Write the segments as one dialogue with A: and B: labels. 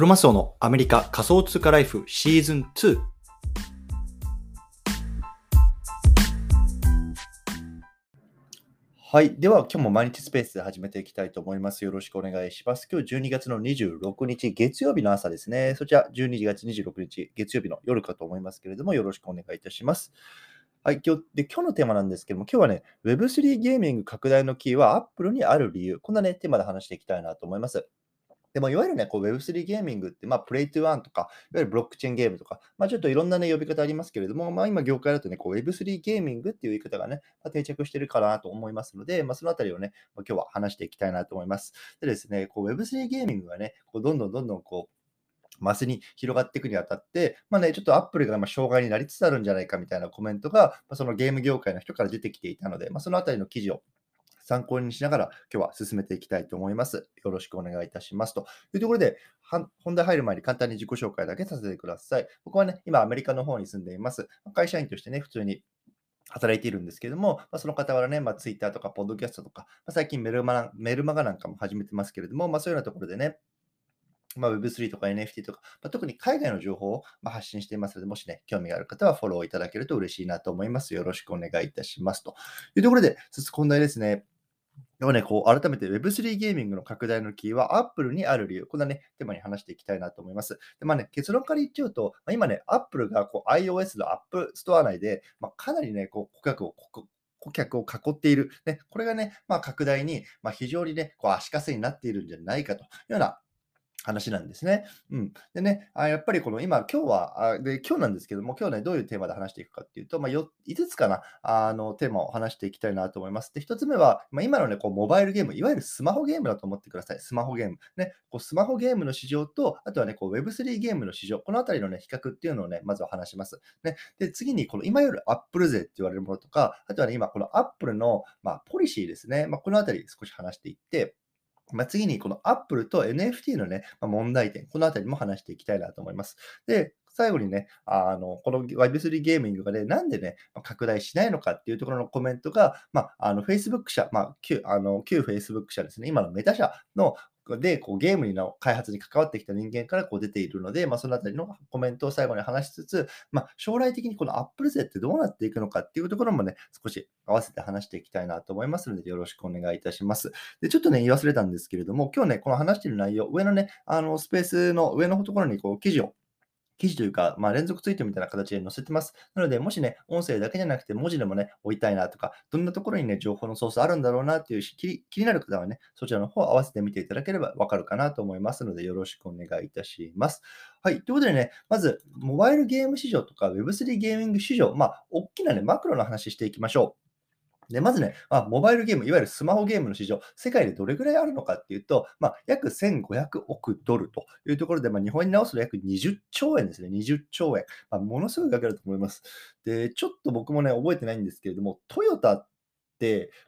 A: クロマスオのアメリカ仮想通貨ライフシーズン2。はい。では、今日も毎日スペースで始めていきたいと思います。よろしくお願いします。今日12月の26日、月曜日の朝ですね。そちら12月26日、月曜日の夜かと思いますけれども、よろしくお願いいたします。はい、今日で今日のテーマなんですけども、今日はね、Web3 ゲーミング拡大のキーは Apple にある理由。こんなね、テーマで話していきたいなと思います。でも、いわゆるね、こう Web3 ゲーミングって、まあ、プレイトゥワンとか、いわゆるブロックチェーンゲームとか、まあ、ちょっといろんなね、呼び方ありますけれども、まあ、今、業界だとね、こう Web3 ゲーミングっていう言い方がね、まあ、定着してるかなと思いますので、まあ、そのあたりをね、まあ、今日は話していきたいなと思います。でですね、こう Web3 ゲーミングがね、こうどんどんどんどんこう、マスに広がっていくにあたって、まあね、ちょっとアップルがま障害になりつつあるんじゃないかみたいなコメントが、まあ、そのゲーム業界の人から出てきていたので、まあ、そのあたりの記事を参考にしながら今日は進めていきたいと思います。よろしくお願いいたします。というところで、本題入る前に簡単に自己紹介だけさせてください。僕はね、今アメリカの方に住んでいます。会社員としてね、普通に働いているんですけども、まあ、その傍らね、まあ、Twitter とか、ポッドキャストとか、まあ、最近メルマメルマガなんかも始めてますけれども、まあ、そういうようなところでね、まあ、Web3 とか NFT とか、まあ、特に海外の情報をま発信していますので、もしね、興味がある方はフォローいただけると嬉しいなと思います。よろしくお願いいたします。というところで、早速本題ですね。でもね、こう改めて Web3 ゲーミングの拡大のキーは Apple にある理由、こんなね、テーマに話していきたいなと思います。でまあね、結論から言っちゃうと、まあ、今ね、Apple がこう iOS の App Store 内で、まあ、かなりね、こう顧客を顧客を囲っている。ね、これがね、まあ、拡大に、まあ、非常にね、こう足かせになっているんじゃないかというような話なんですね。うん。でね、あやっぱりこの今、今日は、あで今日なんですけども、今日ね、どういうテーマで話していくかっていうと、まあ、5つかな、あの、テーマを話していきたいなと思います。で、1つ目は、まあ、今のね、こう、モバイルゲーム、いわゆるスマホゲームだと思ってください。スマホゲーム。ね、こうスマホゲームの市場と、あとはね、こう、Web3 ゲームの市場、このあたりのね、比較っていうのをね、まずは話します。ね、で、次に、この今より Apple 税って言われるものとか、あとはね、今、この Apple の、まあ、ポリシーですね、まあ、このあたり少し話していって、まあ、次にこの Apple と NFT のね、まあ、問題点、このあたりも話していきたいなと思います。で、最後にね、あのこの Web3 ゲーミングがね、なんでね、拡大しないのかっていうところのコメントが、まあ、あの Facebook 社、まあ、旧あの旧 Facebook 社ですね、今のメタ社ので、こうゲームの開発に関わってきた人間からこう出ているので、まあ、そのあたりのコメントを最後に話しつつ、まあ、将来的にこの Apple 勢ってどうなっていくのかっていうところもね、少し合わせて話していきたいなと思いますので、よろしくお願いいたします。で、ちょっとね、言い忘れたんですけれども、今日ね、この話している内容、上のね、あのスペースの上のところにこう記事を記事というか、まあ、連続ツイートみたいな形で載せてます。なので、もしね、音声だけじゃなくて文字でもね、置いたいなとか、どんなところにね、情報のソースあるんだろうなっていうし、気気になる方はね、そちらの方を合わせてみていただければわかるかなと思いますので、よろしくお願いいたします。はい。ということでね、まず、モバイルゲーム市場とか Web3 ゲーミング市場、まあ、大きなね、マクロの話していきましょう。で、まずね、まあ、モバイルゲーム、いわゆるスマホゲームの市場、世界でどれぐらいあるのかっていうと、まあ、約1500億ドルというところで、まあ、日本に直すと約20兆円ですね。20兆円。まあ、ものすごい額だと思います。で、ちょっと僕もね、覚えてないんですけれども、トヨタ、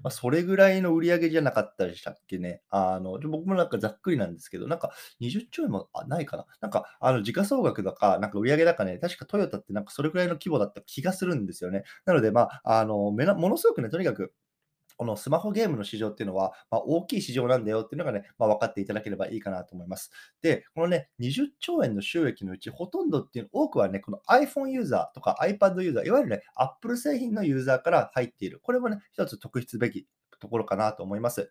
A: まあ、それぐらいの売り上げじゃなかったでしたっけね。あの、僕もなんかざっくりなんですけど、なんか20兆円もあないかな。なんか、あの、時価総額とか、なんか売り上げ高ね、確かトヨタってなんかそれぐらいの規模だった気がするんですよね。なので、まあ、あの、めなものすごくね、とにかく、このスマホゲームの市場っていうのは、まあ、大きい市場なんだよっていうのがね、まあ、分かっていただければいいかなと思います。で、このね、20兆円の収益のうち、ほとんどっていう、多くはね、この iPhone ユーザーとか iPad ユーザー、いわゆるね、Apple 製品のユーザーから入っている。これもね、一つ特筆べきところかなと思います。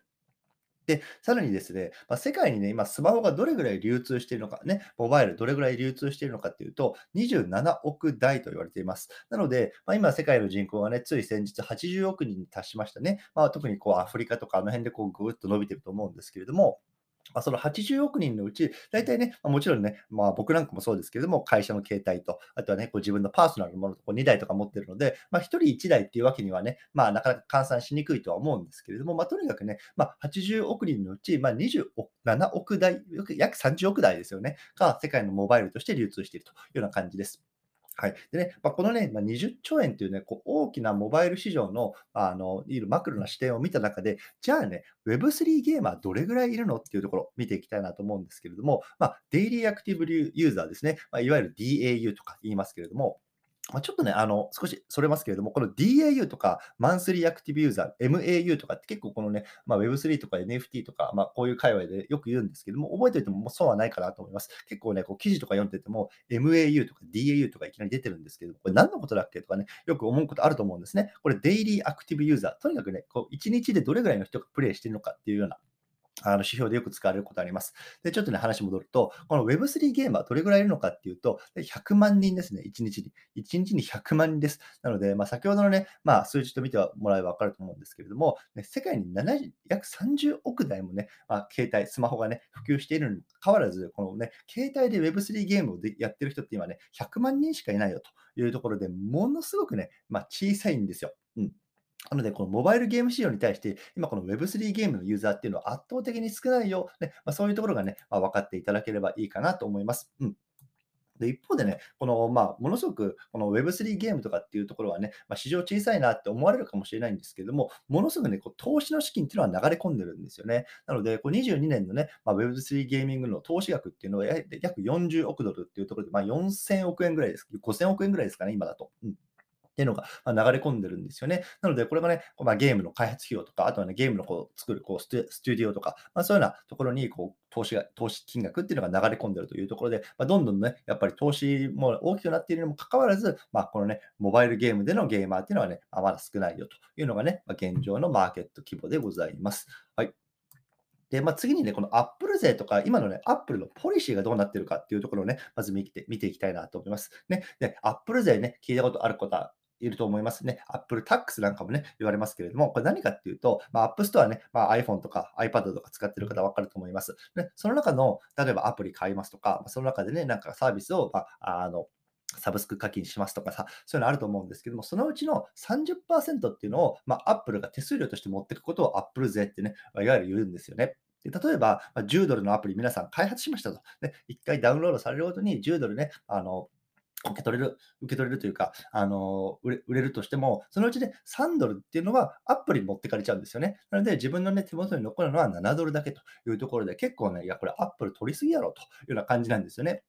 A: で、さらにですね、まあ、世界にね、今スマホがどれぐらい流通しているのか、ね、モバイルどれぐらい流通しているのかっていうと、27億台と言われています。なので、まあ、今世界の人口はね、つい先日80億人に達しましたね。まあ、特にこうアフリカとかあの辺でこうぐっと伸びてると思うんですけれども、まあ、その80億人のうち、大体ね、まあ、もちろんね、まあ、僕なんかもそうですけれども、会社の携帯と、あとはね、こう自分のパーソナルのものとこう2台とか持ってるので、まあ、1人1台っていうわけにはね、まあ、なかなか換算しにくいとは思うんですけれども、まあ、とにかくね、まあ、80億人のうち、まあ、27億台、約30億台ですよね、が世界のモバイルとして流通しているというような感じです。はい。でね、まあ、このね、まあ、20兆円というね、こう大きなモバイル市場の、あの、いるマクロな視点を見た中で、じゃあね、Web3 ゲーマーどれぐらいいるのっていうところ見ていきたいなと思うんですけれども、まあ、デイリーアクティブユーザーですね、まあ、いわゆる DAU とか言いますけれども、ま、ちょっとね、あの、少しそれますけれども、この DAU とか、マンスリーアクティブユーザー、MAU とかって結構このね、まあ、Web3 とか NFT とか、まあ、こういう界隈でよく言うんですけども、覚えておいてももうそうはないかなと思います。結構ね、こう記事とか読んでても、MAU とか DAU とかいきなり出てるんですけど、これ何のことだっけとかね、よく思うことあると思うんですね。これ、デイリーアクティブユーザー。とにかくね、こう1日でどれぐらいの人がプレイしてるのかっていうようなあの指標でよく使われることあります。で、ちょっとね、話戻ると、この Web3 ゲームはどれぐらいいるのかっていうと、100万人ですね、1日に。1日に100万人です。なので、まあ、先ほどのね、まあ、数字と見てもらえば分かると思うんですけれども、ね、世界に70約30億台もね、まあ、携帯、スマホがね、普及しているのにかかわらず、このね、携帯で Web3 ゲームをやってる人って今ね、100万人しかいないよというところで、ものすごくね、まあ、小さいんですよ。うん。なので、このモバイルゲーム市場に対して、今この Web3 ゲームのユーザーっていうのは圧倒的に少ないよ。ねまあ、そういうところがね、まあ、分かっていただければいいかなと思います。うんで一方でね、このまあ、ものすごくこの Web3 ゲームとかっていうところはね、まあ、市場小さいなって思われるかもしれないんですけども、ものすごくね、こう投資の資金っていうのは流れ込んでるんですよね。なので、こう22年のね、まあ、Web3 ゲーミングの投資額っていうのは約40億ドルっていうところで、まあ、4000億円ぐらいです。5000億円ぐらいですかね、今だと。うんっていうのが流れ込んでるんですよね。なので、これがね、まあ、ゲームの開発費用とか、あとはね、ゲームのこう作るこうステュディオとか、まあ、そういうようなところにこう投資が投資金額っていうのが流れ込んでるというところで、まあ、どんどんね、やっぱり投資も大きくなっているにもかかわらず、まあ、このね、モバイルゲームでのゲーマーっていうのはね、ま、だ少ないよというのがね、ま、現状のマーケット規模でございます。はい。で、まあ、次にね、この Apple 税とか、今のね、Apple のポリシーがどうなってるかっていうところをね、まず見て見ていきたいなと思います。ね、で、Apple 税ね、聞いたことある方いると思いますね。Apple Tax なんかもね、言われますけれども、これ何かっていうと、まあ、App Store ね、まあ、iPhone とか iPad とか使ってる方は分かると思います。で、その中の、例えばアプリ買いますとか、その中でね、なんかサービスを、まあ、あの、サブスク課金しますとかさ、そういうのあると思うんですけども、そのうちの30%っていうのを、まあ、Apple が手数料として持っていくことを Apple 税ってね、いわゆる言うんですよね。で例えば、10ドルのアプリ皆さん開発しましたと。ね、1回ダウンロードされるごとに10ドルね、あの、受け取れる、受け取れるというか、あの売れ売れるとしても、そのうちで3ドルっていうのはアップリに持ってかれちゃうんですよね。なので、自分の、ね、手元に残るのは7ドルだけというところで、結構ね、いや、これアップル取りすぎやろというような感じなんですよね。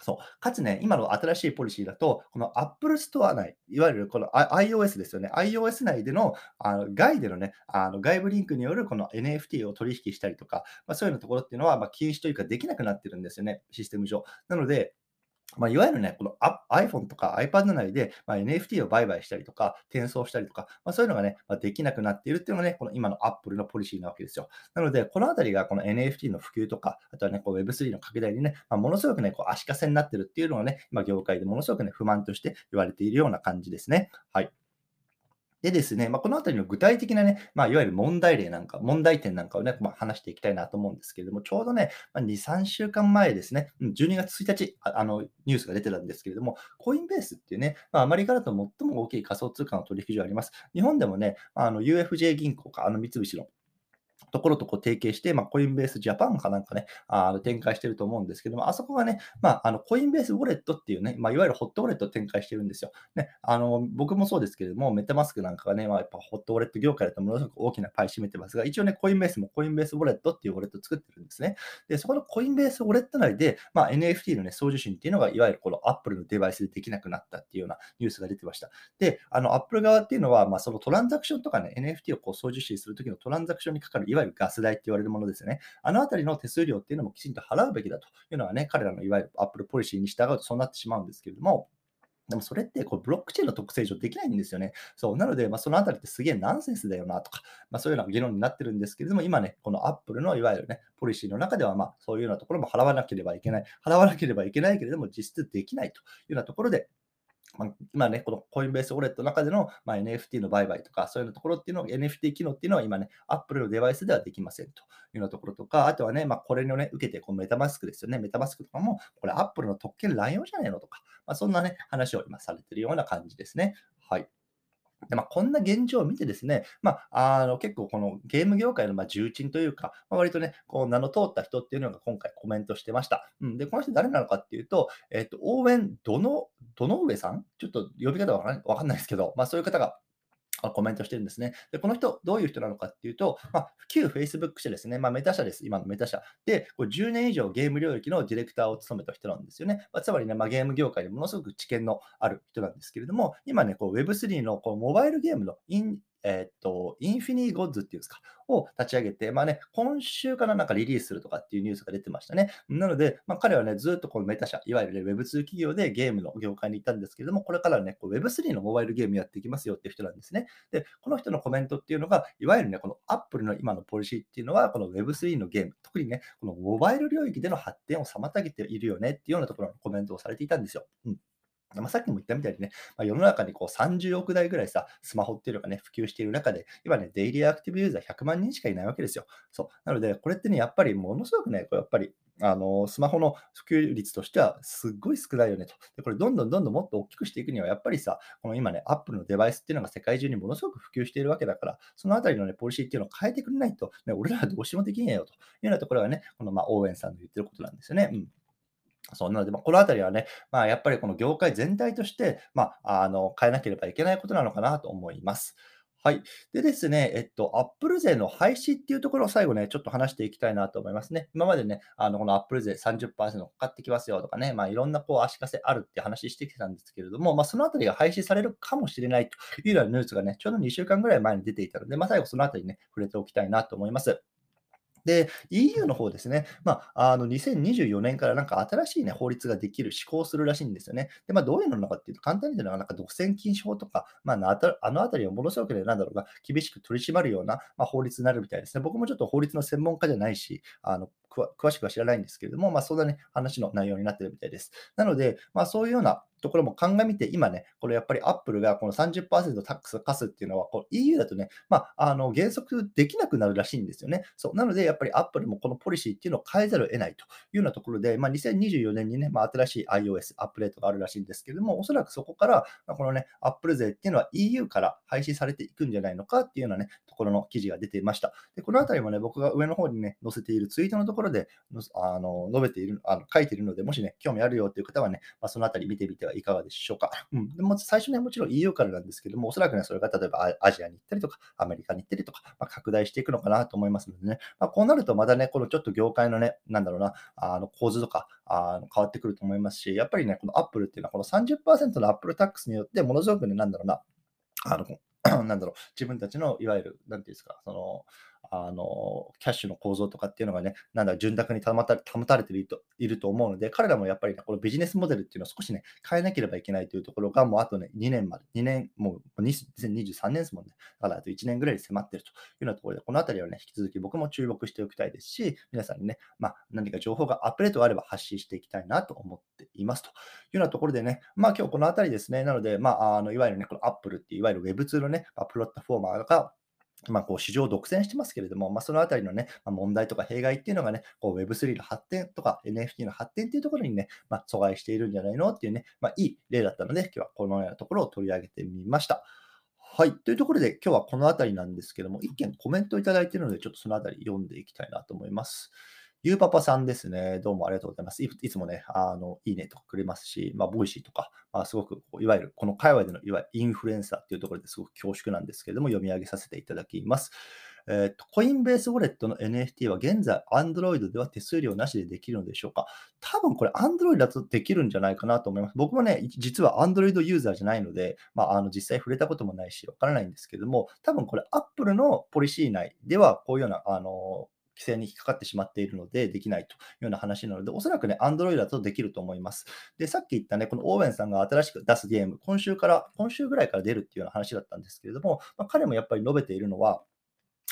A: そう。かつね、今の新しいポリシーだと、この Apple Store 内、いわゆるこの iOS ですよね。iOS 内でのあの外でのね、あの外部リンクによるこの NFT を取引したりとか、まあ、そういうのところっていうのは、ま、禁止というかできなくなってるんですよね、システム上。なので、まあ、いわゆるね、この iPhone とか iPad 内で、ま NFT を売買したりとか、転送したりとか、まあ、そういうのがね、まあ、できなくなっているっていうのがね、この今の Apple のポリシーなわけですよ。なので、このあたりがこの NFT の普及とか、あとはね、こう Web3 の拡大にね、まあ、ものすごくね、こう足かせになってるっていうのがね、今業界でものすごくね、不満として言われているような感じですね。はい。でですね、まあ、このあたりの具体的なね、まあ、いわゆる問題例なんか、問題点なんかをね、まあ、話していきたいなと思うんですけれども、ちょうどね、まあ、2、3週間前ですね、12月1日あ、あの、ニュースが出てたんですけれども、コインベースっていうね、まあ、アメリカだと最も大きい仮想通貨の取引所あります。日本でもね、あの、UFJ 銀行か、あの、三菱のところとこう提携して、まあ、コインベースジャパンかなんかね、あ展開してると思うんですけども、あそこがね、まあ、あのコインベースウォレットっていうね、まあ、いわゆるホットウォレットを展開してるんですよ。ね、あの僕もそうですけれども、メタマスクなんかがね、まあ、やっぱホットウォレット業界だとものすごく大きなパイ占めてますが、一応ね、コインベースもコインベースウォレットっていうウォレットを作ってるんですね。で、そこのコインベースウォレット内で、まあ、NFT のね、送受信っていうのが、いわゆるこの Apple のデバイスでできなくなったっていうようなニュースが出てました。で、あの Apple 側っていうのは、まあ、そのトランザクションとかね、NFT をこう送受信するときのトランザクションにかかる、いわゆるガス代って言われるものですよね。あのあたりの手数料っていうのもきちんと払うべきだというのはね、彼らのいわゆる Apple ポリシーに従うとそうなってしまうんですけれども、でもそれってこうブロックチェーンの特性上できないんですよね。そう。なので、まあ、そのあたりってすげえナンセンスだよなとか、まあ、そういうような議論になってるんですけれども、今ね、この Apple のいわゆるね、ポリシーの中では、まあ、そういうようなところも払わなければいけない。払わなければいけないけれども、実質できないというようなところで、まあ、今ね、このコインベースウォレットの中での、まあ、NFT の売買とか、そういうところっていうのを、NFT 機能っていうのは今ね、Apple のデバイスではできませんというようなところとか、あとはね、まあ、これをね、受けて、このメタマスクですよね、メタマスクとかも、これ Apple の特権乱用じゃないのとか、まあ、そんなね、話を今されてるような感じですね。はい。でまあ、こんな現状を見てですね、まあ、あの結構このゲーム業界のま重鎮というか、まあ、割とね、こう名の通った人っていうのが今回コメントしてました。うん、で、この人誰なのかっていうと、えっ、と、応援どの、どの上さん？ちょっと呼び方わかんないですけど、まあそういう方がコメントしてるんですね。で、この人、どういう人なのかっていうと、まあ、旧 Facebook 社ですね、まあ、メタ社です、今のメタ社。で、こう10年以上ゲーム領域のディレクターを務めた人なんですよね。まあ、つまりね、まあ、ゲーム業界でものすごく知見のある人なんですけれども、今ね、こう Web3 のこうモバイルゲームのインえーっと、インフィニーゴッズっていうんですか、を立ち上げて、まあね、今週からなんかリリースするとかっていうニュースが出てましたね。なので、まあ、彼はね、ずっとこのメタ社、いわゆる、ね、Web2 企業でゲームの業界に行ったんですけれども、これからね、Web3 のモバイルゲームやっていきますよっていう人なんですね。で、この人のコメントっていうのが、いわゆるね、この Apple の今のポリシーっていうのは、この Web3 のゲーム、特にね、このモバイル領域での発展を妨げているよねっていうようなところのコメントをされていたんですよ。うんま、さっきも言ったみたいにね、まあ、世の中にこう30億台ぐらいさ、スマホっていうのがね、普及している中で、今ね、デイリーアクティブユーザー100万人しかいないわけですよ。そう。なので、これってね、やっぱりものすごくね、こうやっぱり、あのスマホの普及率としてはすっごい少ないよねと。で、これどんどんどんどんもっと大きくしていくには、やっぱりさ、この今ね、Apple のデバイスっていうのが世界中にものすごく普及しているわけだから、そのあたりのね、ポリシーっていうのを変えてくれないと、ね、俺らはどうしようもできんやよというようなところがね、このまあ、オーウェンさんの言ってることなんですよね。うんそうなので、まあ、このあたりはね、まあ、やっぱりこの業界全体として、まあ、あの変えなければいけないことなのかなと思います。はい。でですね、えっと、Apple 税の廃止っていうところを最後ね、ちょっと話していきたいなと思いますね。今までね、あのこの Apple 税30%かかってきますよとかね、まあ、いろんなこう足かせあるって話してきてたんですけれども、まあ、そのあたりが廃止されるかもしれないというようなニュースがね、ちょうど2週間ぐらい前に出ていたので、まあ、最後そのあたりね、触れておきたいなと思います。で、EU の方ですね、まあ、あの2024年からなんか新しい、ね、法律ができる、施行するらしいんですよね。で、まあ、どういうのなのかっていうと、簡単に言うのは、なんか独占禁止法とか、まあ、あのあたりをものすごくね、なんだろうが、厳しく取り締まるような、まあ、法律になるみたいですね。僕もちょっと法律の専門家じゃないし、あの詳しくは知らないんですけれども、まあ、そんなね、話の内容になってるみたいです。なので、まあ、そういうようなところも鑑みて、今ね、これやっぱりアップルがこの30%タックスを課すっていうのは、こう EU だとね、まあ、あの原則できなくなるらしいんですよね。そうなので、やっぱりアップルもこのポリシーっていうのを変えざるを得ないというようなところで、まあ、2024年にね、まあ、新しい iOS アップデートがあるらしいんですけれども、おそらくそこから、まあ、このね、アップル税っていうのは EU から廃止されていくんじゃないのかっていうようなね、ところの記事が出ていました。で、このあたりもね、僕が上の方にね、載せているツイートのところで、あの述べている、あの書いているので、もしね、興味あるよという方はね、まあ、そのあたり見てみてはいかがでしょうか。うん、でも最初ね、もちろん EU からなんですけども、おそらくね、それが例えばアジアに行ったりとか、アメリカに行ったりとか、まあ、拡大していくのかなと思いますのでね、まあ、こうなるとまだね、このちょっと業界のね、なんだろうな、あの構図とかあの変わってくると思いますし、やっぱりね、この Apple っていうのは、この30%の Apple タックスによって、ものすごくね、なんだろうな、あの なんだろう、自分たちのいわゆる、なんていうんですか、その、あの、キャッシュの構造とかっていうのがね、なんだ、潤沢に保た保たれているといると思うので、彼らもやっぱりね、このビジネスモデルっていうのを少しね、変えなければいけないというところが、もうあとね、2年まで、2年、もう2023年ですもんね。だからあと1年ぐらいで迫ってるというようなところで、このあたりはね、引き続き僕も注目しておきたいですし、皆さんにね、まあ、何か情報がアップデートがあれば発信していきたいなと思っていますというようなところでね、まあ今日このあたりですね、なので、まあ、あのいわゆるね、この Apple っていう、いわゆる Web2 のね、プラットフォーマーが、まあ、こう市場を独占してますけれども、まあ、そのあたりのね、まあ、問題とか弊害っていうのがね、こう Web3 の発展とか NFT の発展っていうところにね、まあ、阻害しているんじゃないのっていうね、まあ、いい例だったので、今日はこのようなところを取り上げてみました。はい。というところで、今日はこのあたりなんですけども、一件コメントをいただいているので、ちょっとそのあたり読んでいきたいなと思います。ゆうパパさんですね。どうもありがとうございます。いいつもね、あの、いいねとかくれますし、まあ、 Voicy とか、まあ、すごくいわゆる、この界隈での、いわゆるインフルエンサーっていうところですごく恐縮なんですけれども、読み上げさせていただきます。えーと、 Coinbase Wallet の NFT は現在 Android では手数料なしでできるのでしょうか？多分これ Android だとできるんじゃないかなと思います。僕もね、実は Android ユーザーじゃないので、まあ、あの実際触れたこともないし、わからないんですけども、多分これ Apple のポリシー内ではこういうような、あの規制に引っかかってしまっているので、できないというような話なので、おそらくね、Android だとできると思います。で、さっき言ったね、このオーウェンさんが新しく出すゲーム、今週から、今週ぐらいから出るっていうような話だったんですけれども、まあ、彼もやっぱり述べているのは、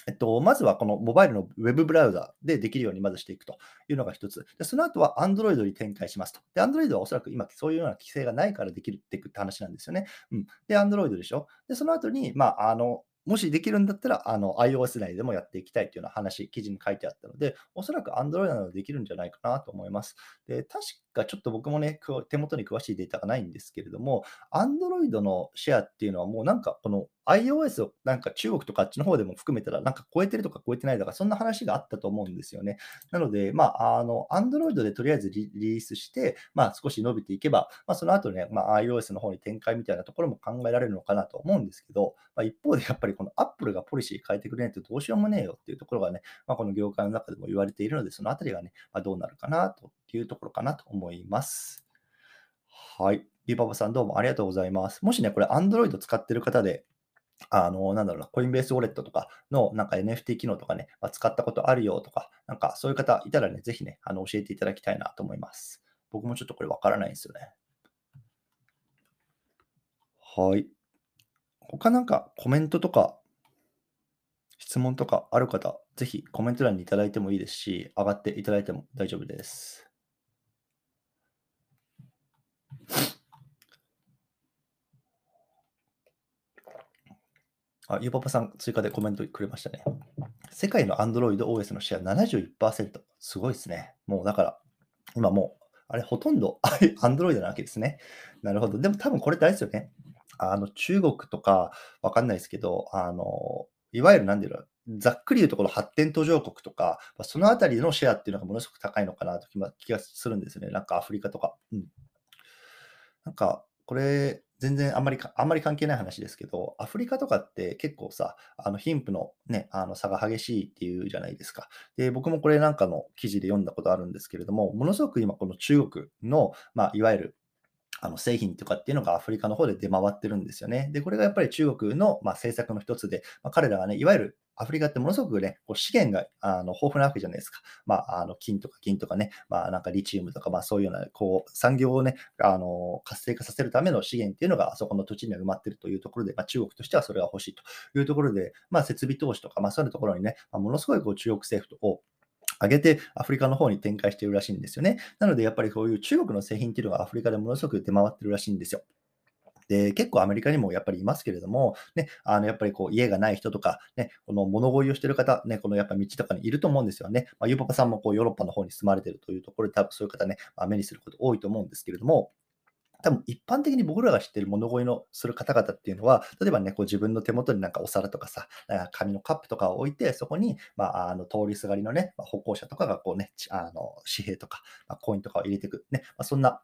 A: えっと、まずはこのモバイルのウェブブラウザでできるようにまずしていくというのが一つ。で、その後は Android に展開しますと。で、Android はおそらく今そういうような規制がないからできるっていくって話なんですよね。うん。で、Android でしょ。で、その後に、まあ、あの、もしできるんだったら、あの iOS 内でもやっていきたいというような話、記事に書いてあったので、おそらく Android などできるんじゃないかなと思います。で、確かちょっと僕もね、手元に詳しいデータがないんですけれども、Android のシェアっていうのはもうなんかこの iOS をなんか中国とかあっちの方でも含めたら、なんか超えてるとか超えてないとか、そんな話があったと思うんですよね。なので、まあ、あの、Android でとりあえずリリリースして、まあ、少し伸びていけば、まあ、その後ね、まあ、iOS の方に展開みたいなところも考えられるのかなと思うんですけど、まあ、一方でやっぱりこの Apple がポリシー変えてくれないとどうしようもねえよっていうところがね、まあ、この業界の中でも言われているので、そのあたりがね、まあ、どうなるかなというところかなと思います。思いますはい。リパパさんどうもありがとうございます。もしね、これ Android 使ってる方で、あの、なんだろうな、コインベースウォレットとかのなんか NFT 機能とかね、まあ、使ったことあるよとか、なんかそういう方いたらね、ぜひね、あの教えていただきたいなと思います。僕もちょっとこれわからないんですよね。はい。他なんかコメントとか質問とかある方、ぜひコメント欄にいただいてもいいですし、上がっていただいても大丈夫です。あ、ゆうパパさん追加でコメントくれましたね。世界の Android OS のシェア71%。すごいですね。もうだから、今もう、あれ、ほとんど Android なわけですね。なるほど。でも多分これってあれですよね。あの、中国とかわかんないですけど、あの、いわゆるなんていうの、ざっくり言うところ発展途上国とか、そのあたりのシェアっていうのがものすごく高いのかなと気ま気がするんですよね。なんかアフリカとか。うん。なんか、これ、全然あんまり、あんまり関係ない話ですけど、アフリカとかって結構さ、あの貧富のね、あの差が激しいっていうじゃないですか。で、僕もこれなんかの記事で読んだことあるんですけれども、ものすごく今この中国の、まあ、いわゆるあの製品とかっていうのがアフリカの方で出回ってるんですよね。で、これがやっぱり中国の、まあ、政策の一つで、まあ、彼らがね、いわゆるアフリカってものすごくね、こう資源があの豊富なわけじゃないですか。まあ、あの金とか銀とかね、まあ、なんかリチウムとか、まあ、そういうようなこう産業をね、あの活性化させるための資源っていうのがあそこの土地には埋まってるというところで、まあ、中国としてはそれが欲しいというところで、まあ、設備投資とか、まあ、そういうところにね、まあ、ものすごいこう中国政府を上げてアフリカの方に展開しているらしいんですよね。なので、やっぱりこういう中国の製品っていうのがアフリカでものすごく出回ってるらしいんですよ。で、結構アメリカにもやっぱりいますけれども、ね、あのやっぱりこう家がない人とか、ね、この物乞いをしてる方、ね、このやっぱ道とかにいると思うんですよね。まあ、ゆうパパさんもこうヨーロッパの方に住まれてるというところで、多分そういう方ね、まあ、目にすること多いと思うんですけれども、多分一般的に僕らが知ってる物乞いのする方々っていうのは、例えばね、こう自分の手元になんかお皿とかさ、なんか紙のカップとかを置いて、そこに、まあ、あの通りすがりのね、まあ、歩行者とかがこうね、あの紙幣とか、まあ、コインとかを入れていく、ね、まあ、そんな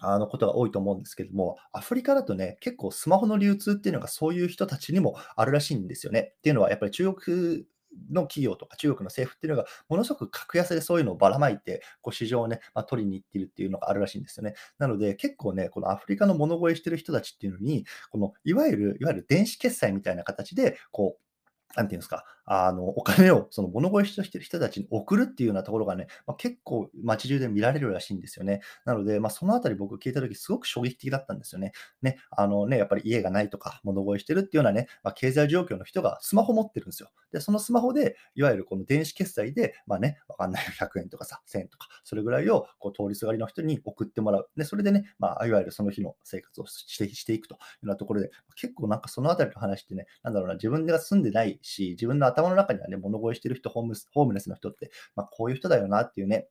A: あのことが多いと思うんですけども、アフリカだとね、結構スマホの流通っていうのがそういう人たちにもあるらしいんですよね。っていうのは、やっぱり中国の企業とか中国の政府っていうのがものすごく格安でそういうのをばらまいて、こう市場をね、まあ、取りに行っているっていうのがあるらしいんですよね。なので、結構ね、このアフリカの物乞いしてる人たちっていうのに、このいわゆる、いわゆる電子決済みたいな形で、こう、なんていうんですか、あの、お金をその物乞いしてる人たちに送るっていうようなところがね、まあ、結構街中で見られるらしいんですよね。なので、まあ、そのあたり僕聞いたときすごく衝撃的だったんですよね。ね、あのね、やっぱり家がないとか、物乞いしてるっていうようなね、まあ、経済状況の人がスマホ持ってるんですよ。で、そのスマホで、いわゆるこの電子決済で、まあね、わかんない100円とかさ、1000円とか、それぐらいをこう通りすがりの人に送ってもらう。で、それでね、まあ、いわゆるその日の生活をしてしていくというようなところで、結構なんかそのあたりの話ってね、なんだろうな、自分が住んでないし、自分の頭の中にはね、物乞いしてる人、ホームホームレスの人って、まあ、こういう人だよなっていうね、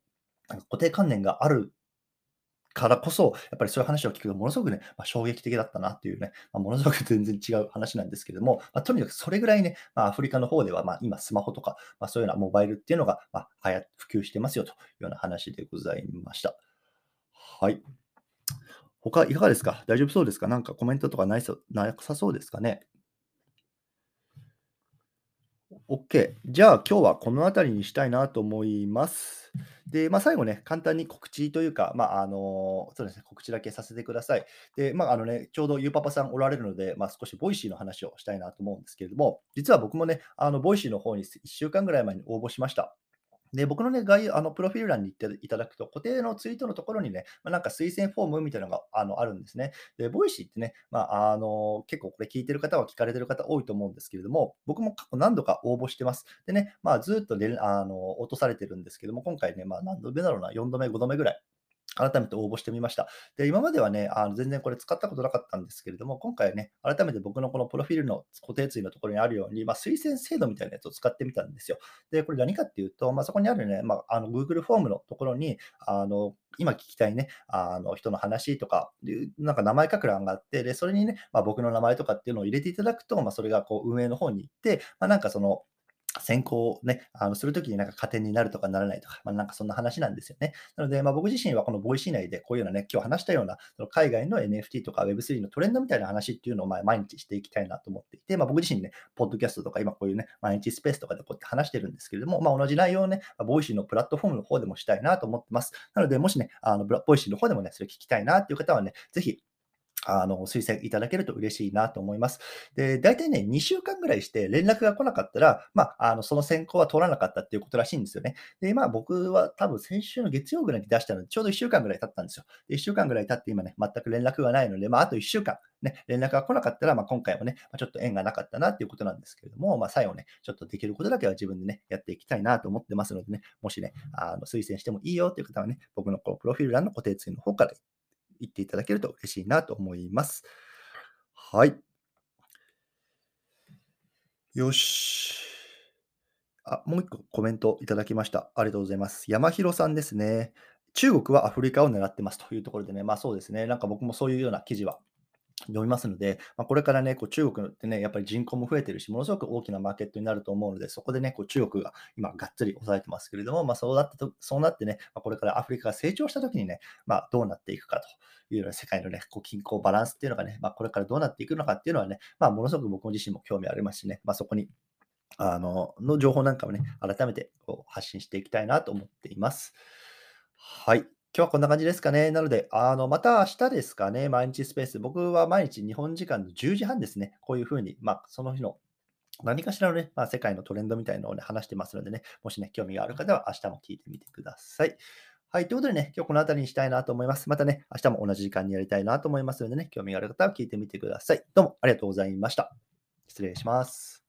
A: なんか固定観念があるからこそ、やっぱりそういう話を聞くと、ものすごくね、まあ、衝撃的だったなっていうね、まあ、ものすごく全然違う話なんですけれども、まあ、とにかくそれぐらいね、まあ、アフリカの方では、ま、今スマホとか、まあ、そういうようなモバイルっていうのが、まあ、普及してますよというような話でございました。はい。他いかがですか？大丈夫そうですか？なんかコメントとかないそなさそうですかね？?OK。じゃあ今日はこの辺りにしたいなと思います。で、まあ、最後ね、簡単に告知というか、まあ、あの、そうですね、告知だけさせてください。で、まあ、あのね、ちょうどゆうパパさんおられるので、まあ、少し Voicy の話をしたいなと思うんですけれども、実は僕もね、あの、 Voicy の方に1週間ぐらい前に応募しました。で、僕のね、概要、あの、プロフィール欄に行っていただくと、固定のツイートのところにね、まあ、なんか推薦フォームみたいなのがあのあるんですね。で、 Voicy ってね、まあ、あの、結構これ聞いてる方は聞かれてる方多いと思うんですけれども、僕も過去何度か応募してます。でね、まあ、ずっとねあの落とされてるんですけども、今回ね、まあ、何度目だろうな、4度目、5度目ぐらい。改めて応募してみました。で、今まではね、あの全然これ使ったことなかったんですけれども、今回はね、改めて僕のこのプロフィールの固定ツイのところにあるように、まあ、推薦制度みたいなやつを使ってみたんですよ。で、これ何かっていうと、まあ、そこにあるね、まあ、あの Google フォームのところに、あの今聞きたいね、あの人の話とか、なんか名前書く欄があって、で、それにね、まあ、僕の名前とかっていうのを入れていただくと、まあ、それがこう運営の方に行って、まあ、なんかその、選考をね、あのするときになんか加点になるとかならないとか、まあ、なんかそんな話なんですよね。なので、まあ、僕自身はこの Voicy 内でこういうようなね、今日話したような、その海外の NFT とか Web3 のトレンドみたいな話っていうのをまあ毎日していきたいなと思っていて、まあ、僕自身ね、ポッドキャストとか今こういうね、毎日スペースとかでこうやって話してるんですけれども、まあ、同じ内容をね、 Voicy のプラットフォームの方でもしたいなと思ってます。なので、もしね、あの Voicy の方でもね、それ聞きたいなっていう方はね、ぜひあの、推薦いただけると嬉しいなと思います。で、大体ね、2週間ぐらいして連絡が来なかったら、まあ、あの、その選考は取らなかったっていうことらしいんですよね。で、今僕は多分先週の月曜ぐらいに出したので、ちょうど1週間ぐらい経ったんですよ。で、1週間ぐらい経って今ね、全く連絡がないので、まあ、あと1週間、ね、連絡が来なかったら、まあ、今回もね、ま、ちょっと縁がなかったなっていうことなんですけれども、まあ、最後ね、ちょっとできることだけは自分でね、やっていきたいなと思ってますのでね、もしね、あの推薦してもいいよっていう方はね、僕のこうプロフィール欄の固定ツイの方から言っていただけると嬉しいなと思います。はい。よし。あ、もう一個コメントいただきました。ありがとうございます。山広さんですね。中国はアフリカを狙ってますというところでね、まあそうですね、なんか僕もそういうような記事は読みますので、まあ、これからね、こう中国ってね、やっぱり人口も増えてるし、ものすごく大きなマーケットになると思うので、そこでね、こう中国が今がっつり抑えてますけれども、まあ、そうなってとそうなってね、まあ、これからアフリカが成長したときにね、まあ、どうなっていくかというような世界のね、こう均衡バランスっていうのがね、まあ、これからどうなっていくのかっていうのはね、まあ、ものすごく僕自身も興味ありますしね、まあ、そこにあのの情報なんかをね、改めてこう発信していきたいなと思っています。はい。今日はこんな感じですかね。なので、あの、また明日ですかね、毎日スペース。僕は毎日日本時間の10時半ですね。こういうふうに、まあ、その日の何かしらのね、まあ、世界のトレンドみたいなのをね、話してますのでね、もしね、興味がある方は明日も聞いてみてください。はい。ということでね、今日この辺りにしたいなと思います。またね、明日も同じ時間にやりたいなと思いますのでね、興味がある方は聞いてみてください。どうもありがとうございました。失礼します。